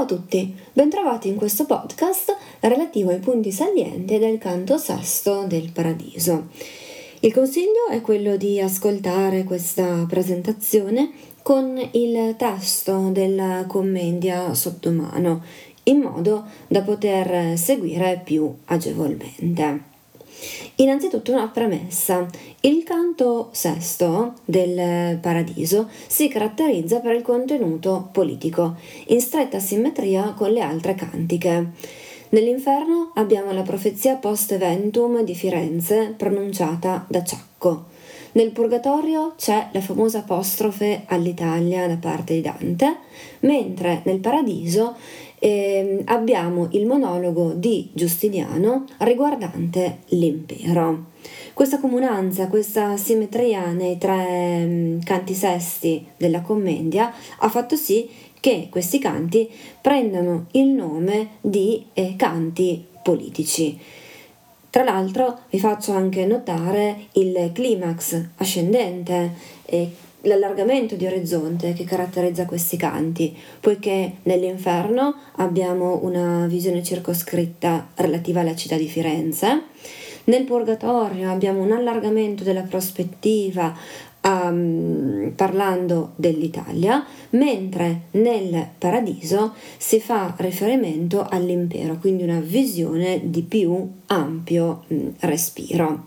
Ciao a tutti, bentrovati in questo podcast relativo ai punti salienti del canto sesto del Paradiso. Il consiglio è quello di ascoltare questa presentazione con il testo della commedia sotto mano, in modo da poter seguire più agevolmente. Innanzitutto una premessa. Il canto sesto del Paradiso si caratterizza per il contenuto politico, in stretta simmetria con le altre cantiche. Nell'inferno abbiamo la profezia post-eventum di Firenze pronunciata da Ciacco. Nel Purgatorio c'è la famosa apostrofe all'Italia da parte di Dante, mentre nel Paradiso eh, abbiamo il monologo di Giustiniano riguardante l'impero. Questa comunanza, questa simmetria nei tre um, canti sesti della commedia ha fatto sì che questi canti prendano il nome di eh, canti politici. Tra l'altro vi faccio anche notare il climax ascendente eh, l'allargamento di orizzonte che caratterizza questi canti, poiché nell'inferno abbiamo una visione circoscritta relativa alla città di Firenze, nel purgatorio abbiamo un allargamento della prospettiva um, parlando dell'Italia, mentre nel paradiso si fa riferimento all'impero, quindi una visione di più ampio um, respiro.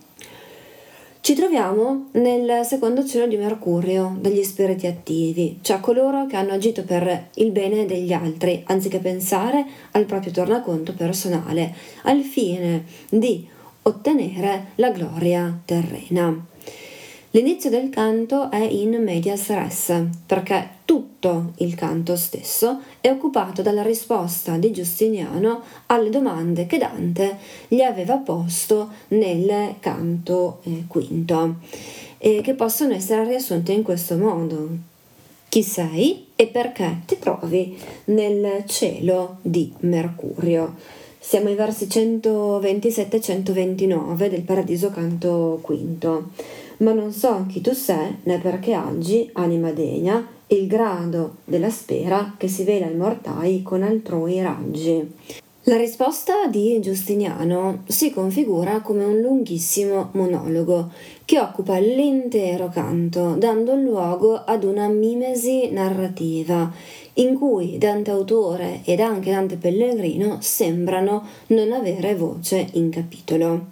Ci troviamo nel secondo cielo di Mercurio, degli spiriti attivi, cioè coloro che hanno agito per il bene degli altri, anziché pensare al proprio tornaconto personale, al fine di ottenere la gloria terrena. L'inizio del canto è in medias res, perché tutto il canto stesso è occupato dalla risposta di Giustiniano alle domande che Dante gli aveva posto nel canto eh, quinto, e che possono essere riassunte in questo modo. Chi sei e perché ti trovi nel cielo di Mercurio? Siamo ai versi 127-129 del Paradiso canto quinto ma non so chi tu sei né perché aggi, anima degna, il grado della spera che si vela ai mortai con altrui raggi. La risposta di Giustiniano si configura come un lunghissimo monologo che occupa l'intero canto, dando luogo ad una mimesi narrativa in cui Dante autore ed anche Dante Pellegrino sembrano non avere voce in capitolo.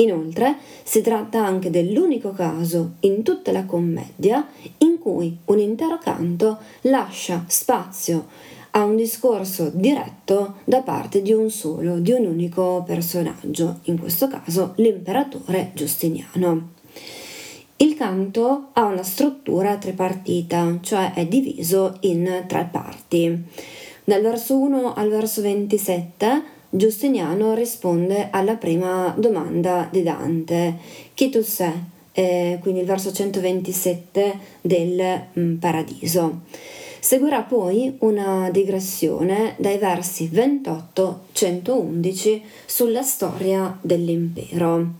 Inoltre si tratta anche dell'unico caso in tutta la commedia in cui un intero canto lascia spazio a un discorso diretto da parte di un solo, di un unico personaggio, in questo caso l'imperatore Giustiniano. Il canto ha una struttura tripartita, cioè è diviso in tre parti. Dal verso 1 al verso 27 Giustiniano risponde alla prima domanda di Dante, chi tu sei? Eh, quindi il verso 127 del mm, Paradiso. Seguirà poi una digressione dai versi 28-111 sulla storia dell'impero.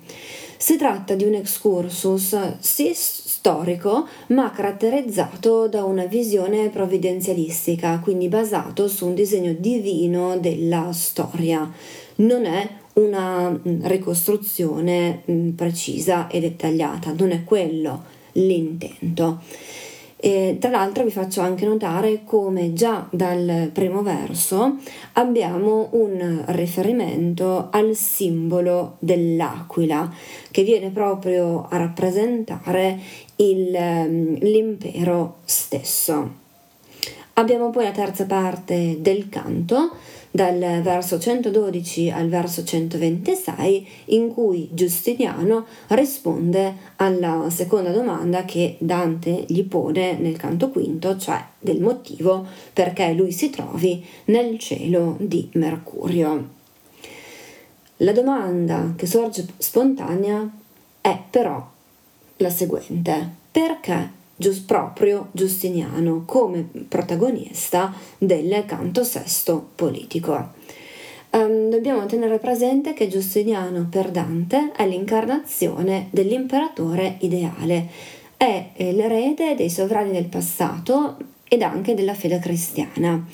Si tratta di un excursus sì storico, ma caratterizzato da una visione provvidenzialistica, quindi basato su un disegno divino della storia. Non è una mm, ricostruzione mm, precisa e dettagliata, non è quello l'intento. E, tra l'altro vi faccio anche notare come già dal primo verso abbiamo un riferimento al simbolo dell'aquila che viene proprio a rappresentare il, ehm, l'impero stesso. Abbiamo poi la terza parte del canto dal verso 112 al verso 126 in cui Giustiniano risponde alla seconda domanda che Dante gli pone nel canto quinto, cioè del motivo perché lui si trovi nel cielo di Mercurio. La domanda che sorge spontanea è però la seguente: perché gius proprio Giustiniano come protagonista del canto sesto politico. Um, dobbiamo tenere presente che Giustiniano per Dante è l'incarnazione dell'imperatore ideale, è l'erede dei sovrani del passato ed anche della fede cristiana.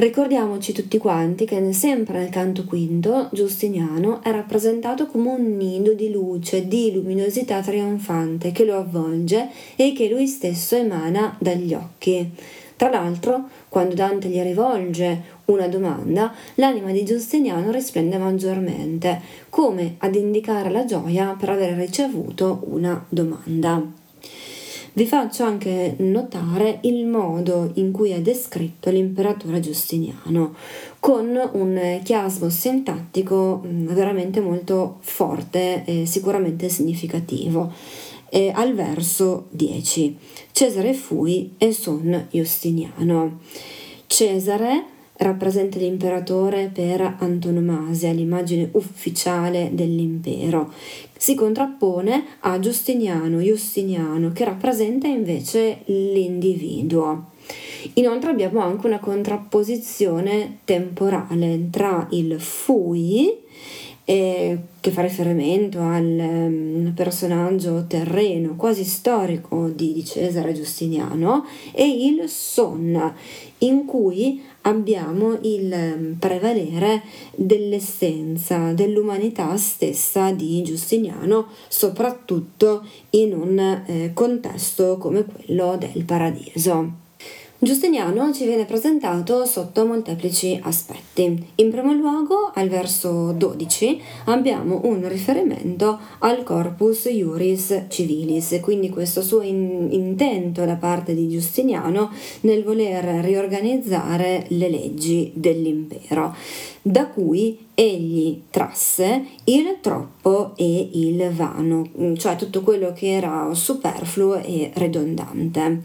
Ricordiamoci tutti quanti che sempre nel canto quinto Giustiniano è rappresentato come un nido di luce, di luminosità trionfante che lo avvolge e che lui stesso emana dagli occhi. Tra l'altro, quando Dante gli rivolge una domanda, l'anima di Giustiniano risplende maggiormente, come ad indicare la gioia per aver ricevuto una domanda. Vi faccio anche notare il modo in cui è descritto l'imperatore Giustiniano, con un chiasmo sintattico mm, veramente molto forte e sicuramente significativo. E al verso 10. Cesare fui e son Giustiniano. Cesare rappresenta l'imperatore per antonomasia, l'immagine ufficiale dell'impero. Si contrappone a Giustiniano, Giustiniano, che rappresenta invece l'individuo. Inoltre abbiamo anche una contrapposizione temporale tra il fui eh, che fa riferimento al um, personaggio terreno quasi storico di Cesare Giustiniano e il son in cui abbiamo il um, prevalere dell'essenza, dell'umanità stessa di Giustiniano, soprattutto in un eh, contesto come quello del paradiso. Giustiniano ci viene presentato sotto molteplici aspetti. In primo luogo, al verso 12, abbiamo un riferimento al corpus iuris civilis, quindi questo suo in- intento da parte di Giustiniano nel voler riorganizzare le leggi dell'impero, da cui egli trasse il troppo e il vano, cioè tutto quello che era superfluo e ridondante.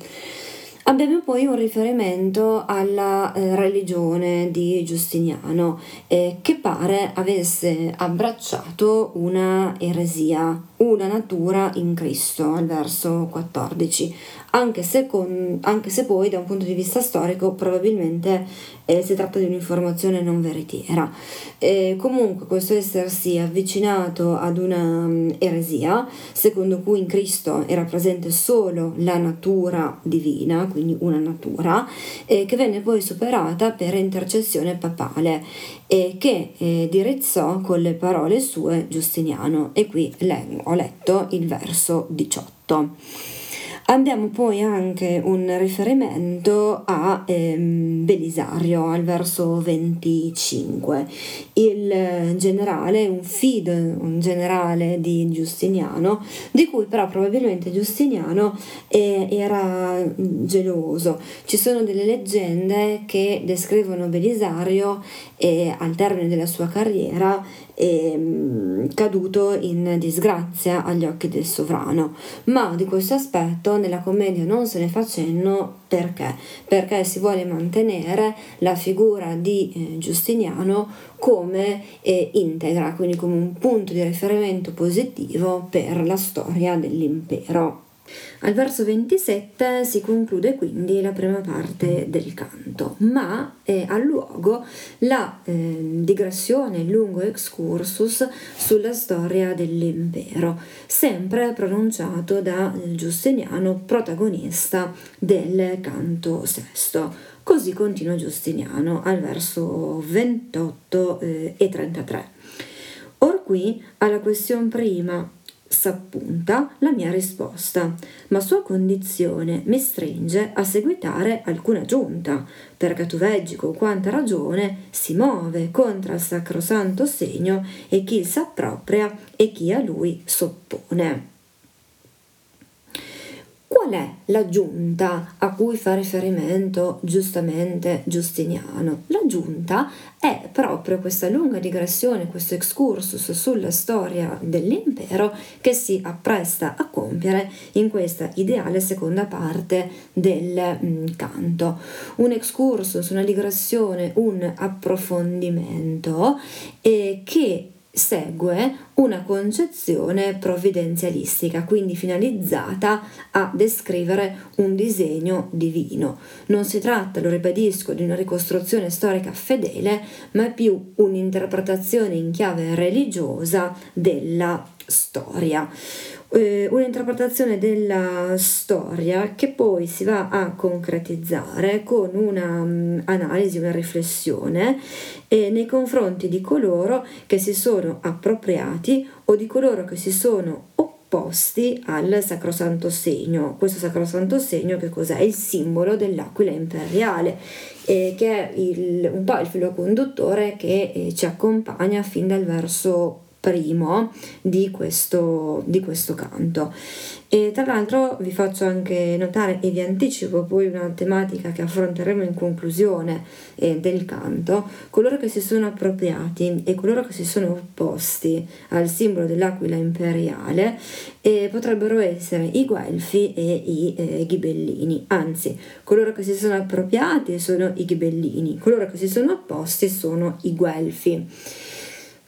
Abbiamo poi un riferimento alla eh, religione di Giustiniano eh, che pare avesse abbracciato una eresia, una natura in Cristo, al verso 14, anche se, con, anche se poi da un punto di vista storico probabilmente eh, si tratta di un'informazione non veritiera. E comunque questo essersi avvicinato ad una um, eresia, secondo cui in Cristo era presente solo la natura divina, quindi una natura, eh, che venne poi superata per intercessione papale e che eh, dirizzò con le parole sue Giustiniano. E qui le, ho letto il verso 18. Abbiamo poi anche un riferimento a ehm, Belisario al verso 25. Il generale, un fid, un generale di Giustiniano, di cui però probabilmente Giustiniano eh, era geloso. Ci sono delle leggende che descrivono Belisario eh, al termine della sua carriera eh, caduto in disgrazia agli occhi del sovrano, ma di questo aspetto nella commedia non se ne fa cenno perché? Perché si vuole mantenere la figura di eh, Giustiniano come eh, integra, quindi come un punto di riferimento positivo per la storia dell'impero. Al verso 27 si conclude quindi la prima parte del canto, ma eh, ha luogo la eh, digressione, il lungo excursus sulla storia dell'impero, sempre pronunciato da Giustiniano, protagonista del canto sesto. Così continua Giustiniano al verso 28 eh, e 33. Or qui alla questione prima s'appunta la mia risposta, ma sua condizione mi stringe a seguitare alcuna giunta, perché tu veggi con quanta ragione si muove contro il sacrosanto segno e chi s'appropria e chi a lui soppone. Qual è la giunta a cui fa riferimento giustamente Giustiniano? La giunta è proprio questa lunga digressione, questo excursus sulla storia dell'impero che si appresta a compiere in questa ideale seconda parte del mm, canto. Un excursus, una digressione, un approfondimento eh, che segue una concezione provvidenzialistica, quindi finalizzata a descrivere un disegno divino. Non si tratta, lo ribadisco, di una ricostruzione storica fedele, ma più un'interpretazione in chiave religiosa della storia. Eh, un'interpretazione della storia che poi si va a concretizzare con un'analisi, um, una riflessione eh, nei confronti di coloro che si sono appropriati o di coloro che si sono opposti al sacrosanto segno. Questo sacrosanto segno che cos'è? Il simbolo dell'aquila imperiale, eh, che è il, un po' il filo conduttore che eh, ci accompagna fin dal verso primo di questo, di questo canto. E tra l'altro vi faccio anche notare e vi anticipo poi una tematica che affronteremo in conclusione eh, del canto, coloro che si sono appropriati e coloro che si sono opposti al simbolo dell'aquila imperiale eh, potrebbero essere i guelfi e i eh, ghibellini, anzi coloro che si sono appropriati sono i ghibellini, coloro che si sono opposti sono i guelfi.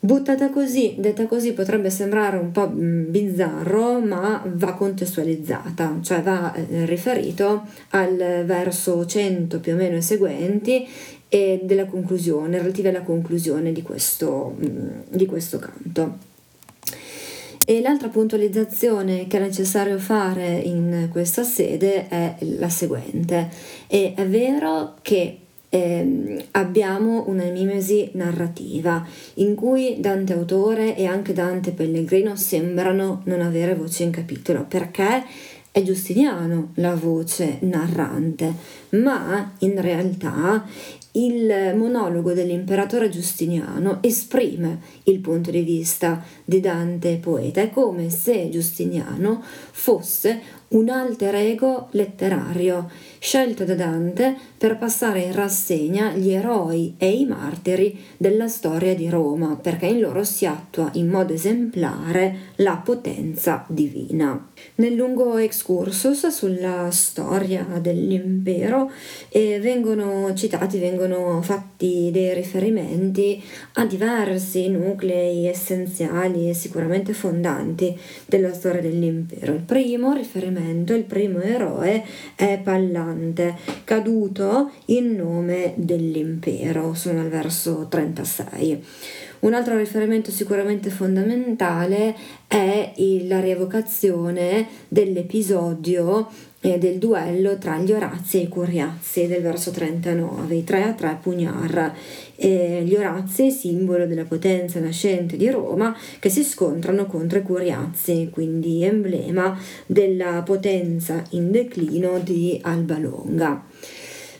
Buttata così, detta così, potrebbe sembrare un po' mm, bizzarro, ma va contestualizzata, cioè va eh, riferito al verso 100 più o meno seguenti e della conclusione, relative alla conclusione di questo, mm, di questo canto. E l'altra puntualizzazione che è necessario fare in questa sede è la seguente. È vero che eh, abbiamo una mimesi narrativa in cui Dante autore e anche Dante Pellegrino sembrano non avere voce in capitolo perché è Giustiniano la voce narrante, ma in realtà il monologo dell'imperatore Giustiniano esprime il punto di vista di Dante poeta, è come se Giustiniano fosse un alter ego letterario scelto da Dante per passare in rassegna gli eroi e i martiri della storia di Roma, perché in loro si attua in modo esemplare la potenza divina. Nel lungo excursus sulla storia dell'impero eh, vengono citati, vengono fatti dei riferimenti a diversi nuclei essenziali e sicuramente fondanti della storia dell'impero. Il primo riferimento, il primo eroe è Pallante, caduto in nome dell'impero, sono al verso 36. Un altro riferimento sicuramente fondamentale è la rievocazione dell'episodio eh, del duello tra gli Orazi e i Curiazzi del verso 39, i 3 a 3 Pugnar. Eh, gli Orazi, simbolo della potenza nascente di Roma, che si scontrano contro i Curiazzi, quindi emblema della potenza in declino di Alba Longa.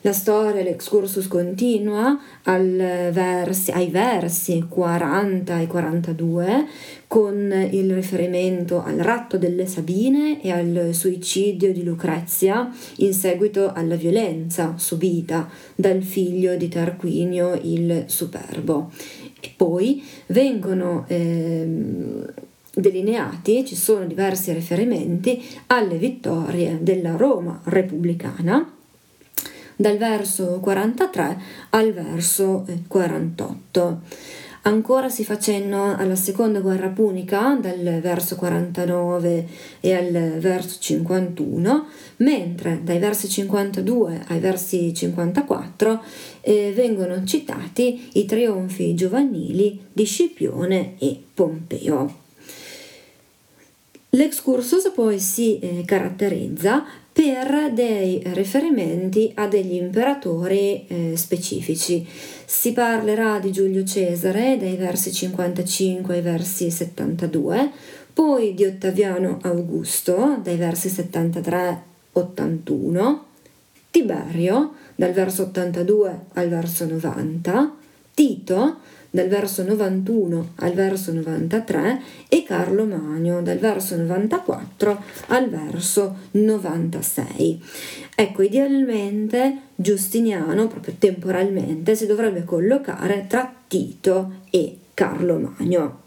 La storia, l'excursus continua versi, ai versi 40 e 42 con il riferimento al ratto delle Sabine e al suicidio di Lucrezia in seguito alla violenza subita dal figlio di Tarquinio il Superbo. E poi vengono eh, delineati, ci sono diversi riferimenti alle vittorie della Roma repubblicana dal verso 43 al verso 48. Ancora si fa cenno alla seconda guerra punica dal verso 49 e al verso 51, mentre dai versi 52 ai versi 54 eh, vengono citati i trionfi giovanili di Scipione e Pompeo. L'excursus poi si eh, caratterizza per dei riferimenti a degli imperatori eh, specifici. Si parlerà di Giulio Cesare dai versi 55 ai versi 72, poi di Ottaviano Augusto dai versi 73-81, Tiberio dal verso 82 al verso 90, Tito dal verso 91 al verso 93 e Carlo Magno dal verso 94 al verso 96. Ecco, idealmente Giustiniano, proprio temporalmente, si dovrebbe collocare tra Tito e Carlo Magno.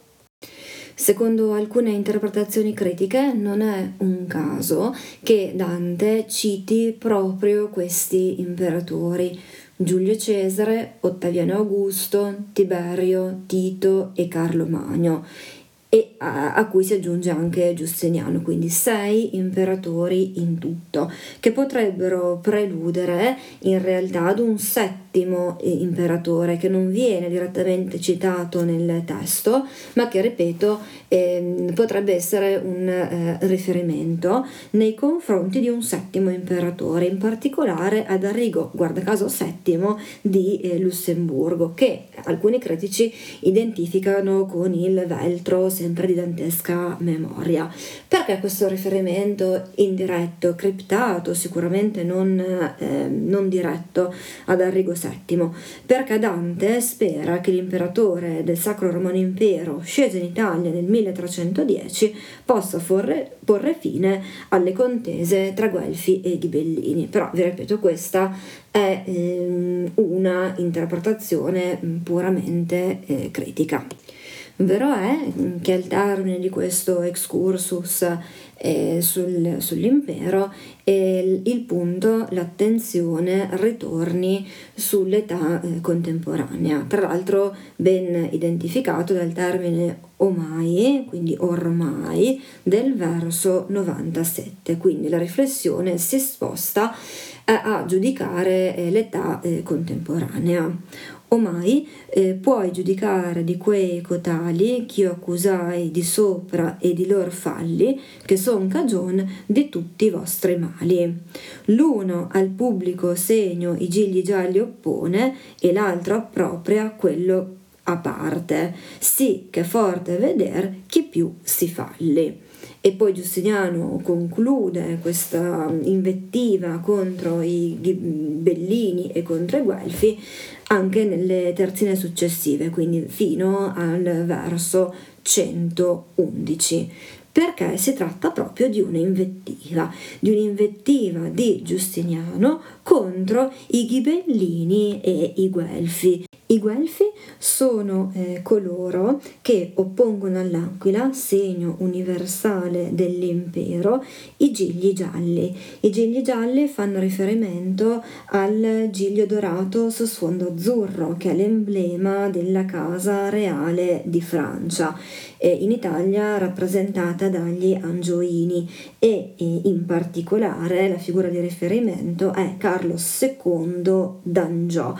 Secondo alcune interpretazioni critiche non è un caso che Dante citi proprio questi imperatori, Giulio Cesare, Ottaviano Augusto, Tiberio, Tito e Carlo Magno. E a, a, cui si aggiunge anche Giustiniano, quindi sei imperatori in tutto, che potrebbero preludere in realtà ad un settimo imperatore che non viene direttamente citato nel testo, ma che, ripeto, eh, potrebbe essere un eh, riferimento nei confronti di un settimo imperatore, in particolare ad Arrigo, guarda caso settimo, di eh, Lussemburgo, che alcuni critici identificano con il Veltro sempre di dantesca memoria. Perché questo riferimento indiretto, criptato, sicuramente non, eh, non diretto ad Arrigo VII? Perché Dante spera che l'imperatore del Sacro Romano Impero, sceso in Italia nel 1310, possa porre, porre fine alle contese tra Guelfi e Ghibellini. Però vi ripeto, questa è ehm, una interpretazione puramente eh, critica. Vero è che al termine di questo excursus eh, sul, sull'impero eh, il punto, l'attenzione ritorni sull'età eh, contemporanea, tra l'altro ben identificato dal termine omai, quindi ormai, del verso 97, quindi la riflessione si sposta eh, a giudicare eh, l'età eh, contemporanea o mai eh, puoi giudicare di quei cotali ch'io accusai di sopra e di lor falli, che son cagion di tutti i vostri mali. L'uno al pubblico segno i gigli gialli oppone e l'altro appropria quello a parte, sì che forte veder chi più si falli. E poi Giustiniano conclude questa invettiva contro i Bellini e contro i Guelfi anche nelle terzine successive, quindi fino al verso 111 perché si tratta proprio di un'invettiva, di un'invettiva di Giustiniano contro i ghibellini e i guelfi. I guelfi sono eh, coloro che oppongono all'aquila, segno universale dell'impero, i gigli gialli. I gigli gialli fanno riferimento al giglio dorato su sfondo azzurro, che è l'emblema della casa reale di Francia, eh, in Italia rappresentata dagli angioini e eh, in particolare la figura di riferimento è Carlo II d'Angiò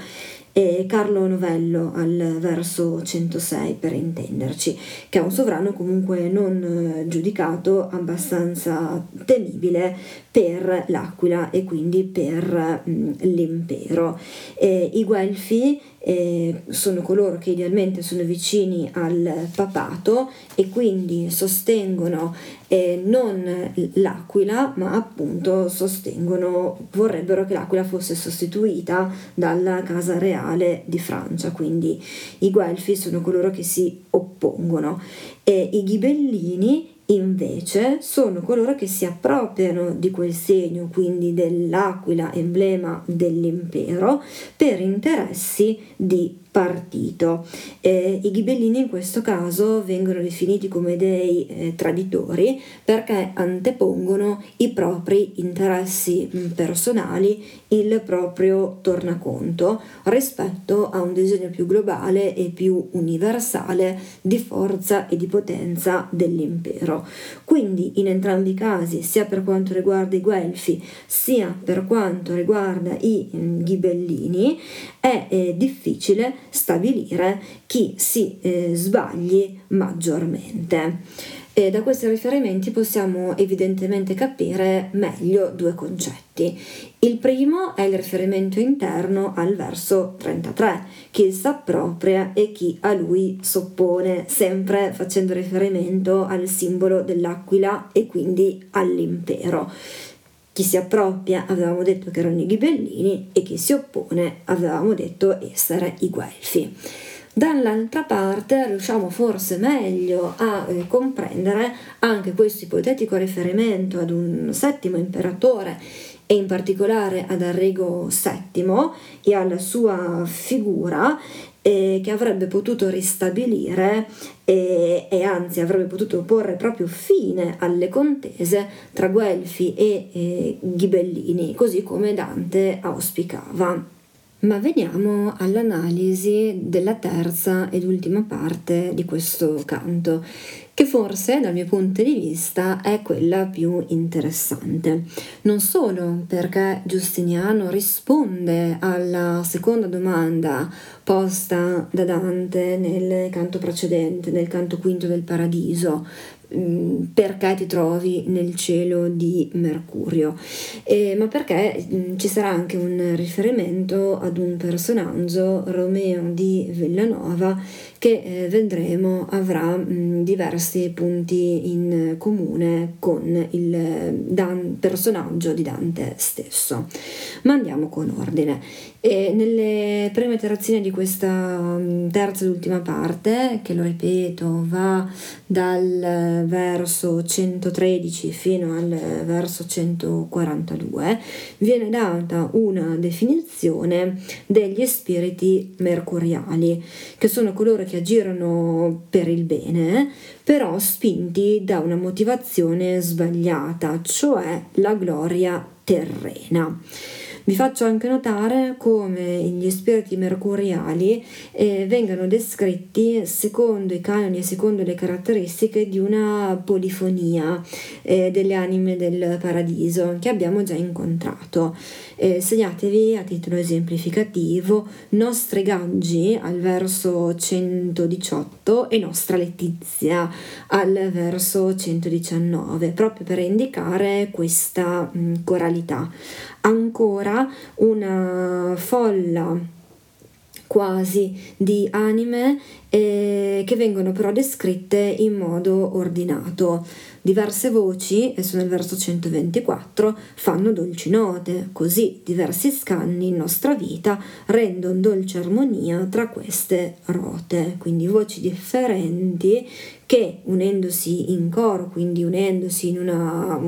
e Carlo Novello al verso 106 per intenderci, che è un sovrano comunque non eh, giudicato abbastanza temibile per l'Aquila e quindi per mh, mm, l'impero. E I Guelfi eh, sono coloro che idealmente sono vicini al papato e quindi sostengono eh, non l'aquila ma appunto sostengono vorrebbero che l'aquila fosse sostituita dalla casa reale di Francia quindi i guelfi sono coloro che si oppongono i ghibellini invece sono coloro che si appropriano di quel segno, quindi dell'aquila, emblema dell'impero, per interessi di partito. Eh, I ghibellini in questo caso vengono definiti come dei eh, traditori perché antepongono i propri interessi mh, personali, il proprio tornaconto rispetto a un disegno più globale e più universale di forza e di potenza dell'impero. Quindi in entrambi i casi, sia per quanto riguarda i Guelfi, sia per quanto riguarda i mh, ghibellini, è eh, difficile stabilire chi si eh, sbagli maggiormente. E da questi riferimenti possiamo evidentemente capire meglio due concetti. Il primo è il riferimento interno al verso 33, chi s'appropria e chi a lui soppone, sempre facendo riferimento al simbolo dell'aquila e quindi all'impero. Chi si appropria avevamo detto che erano i ghibellini e chi si oppone avevamo detto essere i guelfi. Dall'altra parte riusciamo forse meglio a eh, comprendere anche questo ipotetico riferimento ad un settimo imperatore e in particolare ad Arrigo VII e alla sua figura eh, che avrebbe potuto ristabilire e, e, anzi avrebbe potuto porre proprio fine alle contese tra Guelfi e, e Ghibellini, così come Dante auspicava. Ma veniamo all'analisi della terza ed ultima parte di questo canto, che forse dal mio punto di vista è quella più interessante. Non solo perché Giustiniano risponde alla seconda domanda posta da Dante nel canto precedente, nel canto quinto del Paradiso, Mm, perché ti trovi nel cielo di Mercurio, eh, ma perché mh, mm, ci sarà anche un riferimento ad un personaggio, Romeo di Villanova, che eh, vedremo avrà mh, mm, diversi punti in comune con il Dan- personaggio di Dante stesso. Ma andiamo con ordine. E nelle prime iterazioni di questa terza ed ultima parte, che lo ripeto, va dal verso 113 fino al verso 142 viene data una definizione degli spiriti mercuriali, che sono coloro agirono per il bene, però spinti da una motivazione sbagliata, cioè la gloria terrena. Vi faccio anche notare come gli spiriti mercuriali eh, vengano descritti secondo i canoni e secondo le caratteristiche di una polifonia eh, delle anime del paradiso che abbiamo già incontrato. Eh, segnatevi a titolo esemplificativo Nostre Gaggi al verso 118 e Nostra Letizia al verso 119, proprio per indicare questa mh, coralità ancora una folla quasi di anime eh, che vengono però descritte in modo ordinato. Diverse voci, e sono il verso 124, fanno dolci note, così diversi scanni in nostra vita rendono dolce armonia tra queste rote, quindi voci differenti che unendosi in coro, quindi unendosi in una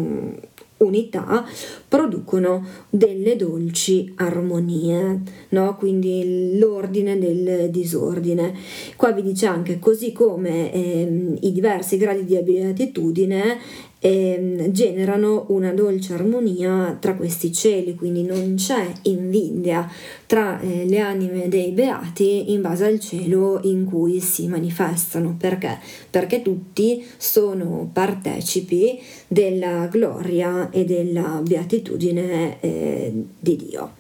unità producono delle dolci armonie, no? quindi l'ordine del disordine. Qua vi dice anche così come eh, i diversi gradi di beatitudine eh, generano una dolce armonia tra questi cieli, quindi non c'è invidia tra eh, le anime dei beati in base al cielo in cui si manifestano. Perché? Perché tutti sono partecipi della gloria e della beatitudine eh, di Dio.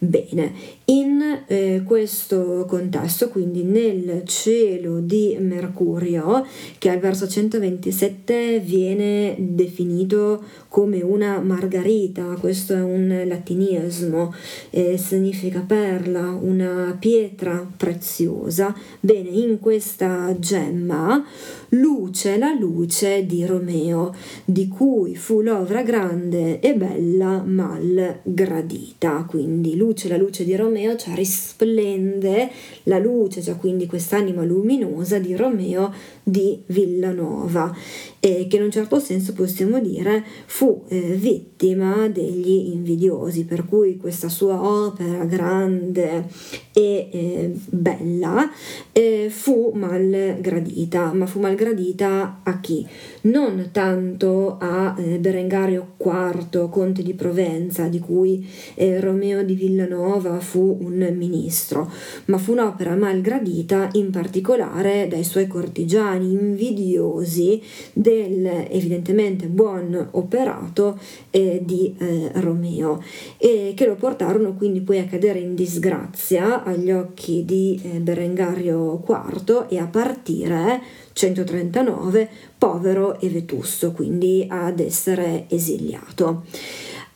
Bene, in eh, questo contesto, quindi nel cielo di Mercurio, che al verso 127 viene definito come una margarita, questo è un latinismo, eh, significa perla, una pietra preziosa. Bene, in questa gemma luce la luce di Romeo, di cui fu l'ovra grande e bella mal gradita. Quindi luce la luce di Romeo, cioè risplende la luce, cioè quindi quest'anima luminosa di Romeo di Villanova e che in un certo senso possiamo dire fu eh, vittima degli invidiosi, per cui questa sua opera grande e eh, bella eh, fu mal gradita, ma fu mal gradita a chi? Non tanto a eh, Berengario IV, conte di Provenza, di cui eh, Romeo di Villanova fu un ministro, ma fu un'opera mal gradita in particolare dai suoi cortigiani invidiosi del evidentemente buon operato eh, di eh, Romeo e che lo portarono quindi poi a cadere in disgrazia agli occhi di eh, Berengario IV e a partire 139 povero e vetusto quindi ad essere esiliato.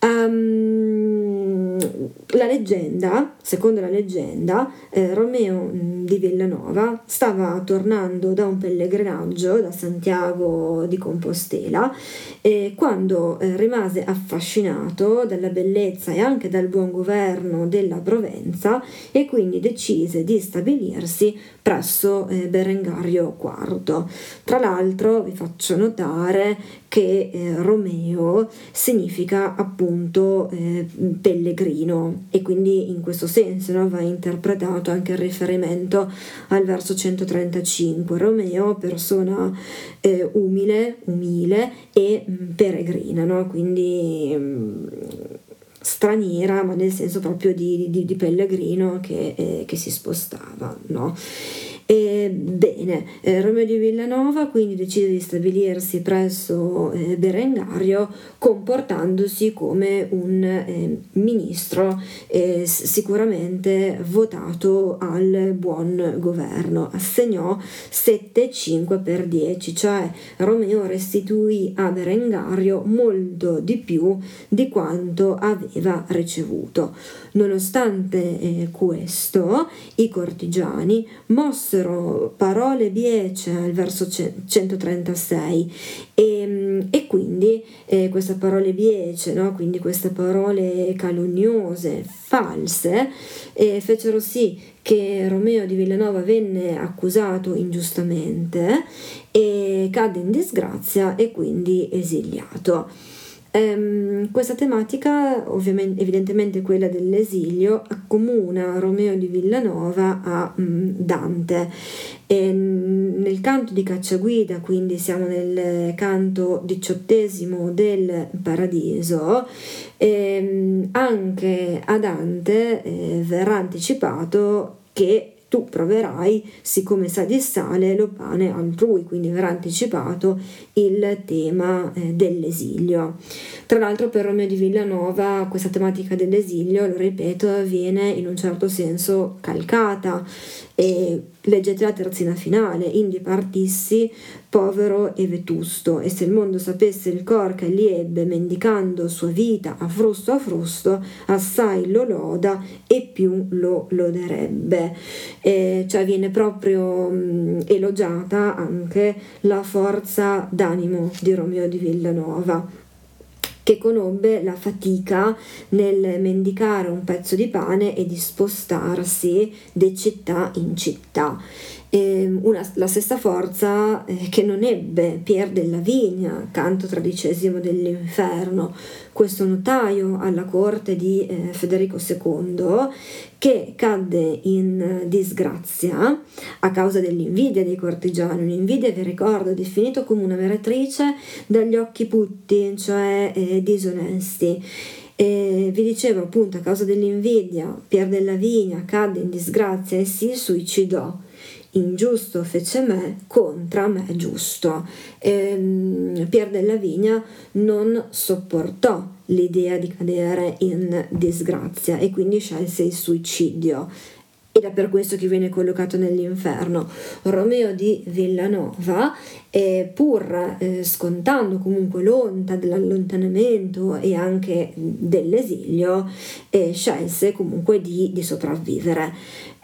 Um, la leggenda, secondo la leggenda, eh, Romeo mm, di Villanova stava tornando da un pellegrinaggio da Santiago di Compostela e quando eh, rimase affascinato dalla bellezza e anche dal buon governo della Provenza e quindi decise di stabilirsi presso eh, Berengario IV. Tra l'altro vi faccio notare che eh, Romeo significa appunto eh, pellegrino e quindi in questo senso no, va interpretato anche il riferimento al verso 135. Romeo, persona eh, umile, umile e mh, mm, peregrina, no? quindi mh, mm, straniera, ma nel senso proprio di, di, di pellegrino che, eh, che si spostava. No? E, bene, eh, Romeo di Villanova quindi decide di stabilirsi presso eh, Berengario comportandosi come un eh, ministro sicuramente votato al buon governo. Assegnò 7-5 per 10, cioè Romeo restituì a Berengario molto di più di quanto aveva ricevuto. Nonostante eh, questo, i cortigiani mossero parole biece al verso 136 e, e quindi eh, queste parole biece, no? quindi queste parole calunniose, false, eh, fecero sì che Romeo di Villanova venne accusato ingiustamente e cadde in disgrazia e quindi esiliato. Um, questa tematica, evidentemente quella dell'esilio, accomuna Romeo di Villanova a um, Dante. E, nel canto di Cacciaguida, quindi siamo nel canto diciottesimo del Paradiso, ehm, anche a Dante eh, verrà anticipato che tu proverai, siccome sa di sale, lo pane altrui, quindi verrà anticipato il tema eh, dell'esilio. Tra l'altro per Romeo di Villanova questa tematica dell'esilio, lo ripeto, viene in un certo senso calcata e leggete la terzina finale, indi partissi povero e vetusto, e se il mondo sapesse il cor che egli ebbe, mendicando sua vita a frusto a frusto, assai lo loda e più lo loderebbe. E cioè viene proprio mh, elogiata anche la forza d'animo di Romeo di Villanova che conobbe la fatica nel mendicare un pezzo di pane e di spostarsi di città in città. Eh, una, la stessa forza eh, che non ebbe Pier della Vigna, canto tredicesimo dell'inferno, questo notaio alla corte di eh, Federico II, che cadde in disgrazia a causa dell'invidia dei cortigiani, un'invidia, vi ricordo, definito come una meretrice dagli occhi putti, cioè eh, disonesti. E vi dicevo appunto a causa dell'invidia Pier della Vigna cadde in disgrazia e si suicidò ingiusto fece me, contra me giusto. E, um, Pier della Vigna non sopportò l'idea di cadere in disgrazia e quindi scelse il suicidio ed è per questo che viene collocato nell'inferno. Romeo di Villanova, eh, pur eh, scontando comunque l'onta dell'allontanamento e anche dell'esilio, eh, scelse comunque di, di sopravvivere.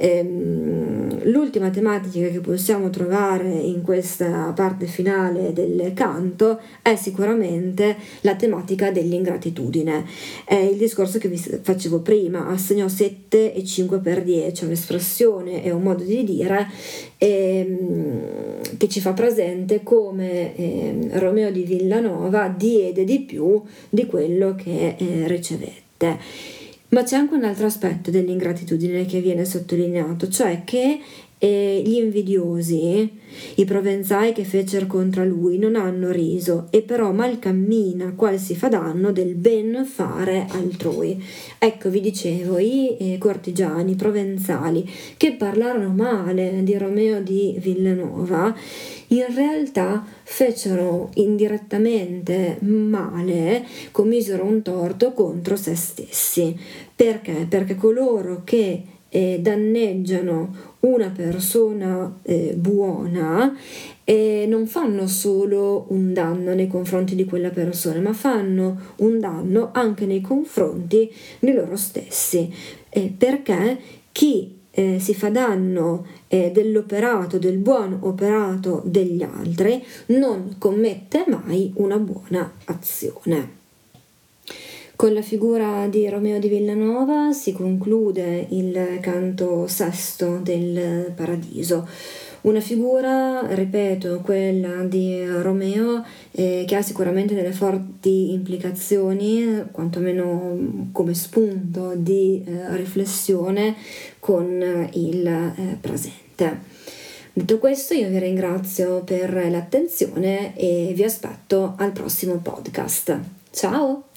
Ehm, l'ultima tematica che possiamo trovare in questa parte finale del canto è sicuramente la tematica dell'ingratitudine. È il discorso che vi facevo prima, assegnò 7 e 5 per 10, un'espressione e un modo di dire ehm, che ci fa presente come eh, Romeo di Villanova diede di più di quello che eh, ricevette. Ma c'è anche un altro aspetto dell'ingratitudine che viene sottolineato, cioè che e gli invidiosi, i provenzai che fecero contro lui, non hanno riso, e però mal cammina qual si fa danno del ben fare altrui. Ecco, vi dicevo, i eh, cortigiani provenzali che parlarono male di Romeo di Villanova, in realtà fecero indirettamente male, commisero un torto contro se stessi. Perché? Perché coloro che eh, danneggiano una persona eh, buona eh, non fanno solo un danno nei confronti di quella persona, ma fanno un danno anche nei confronti di loro stessi, eh, perché chi eh, si fa danno eh, dell'operato, del buon operato degli altri, non commette mai una buona azione. Con la figura di Romeo di Villanova si conclude il canto sesto del Paradiso. Una figura, ripeto, quella di Romeo, eh, che ha sicuramente delle forti implicazioni, quantomeno come spunto di eh, riflessione con il eh, presente. Detto questo, io vi ringrazio per l'attenzione e vi aspetto al prossimo podcast. Ciao!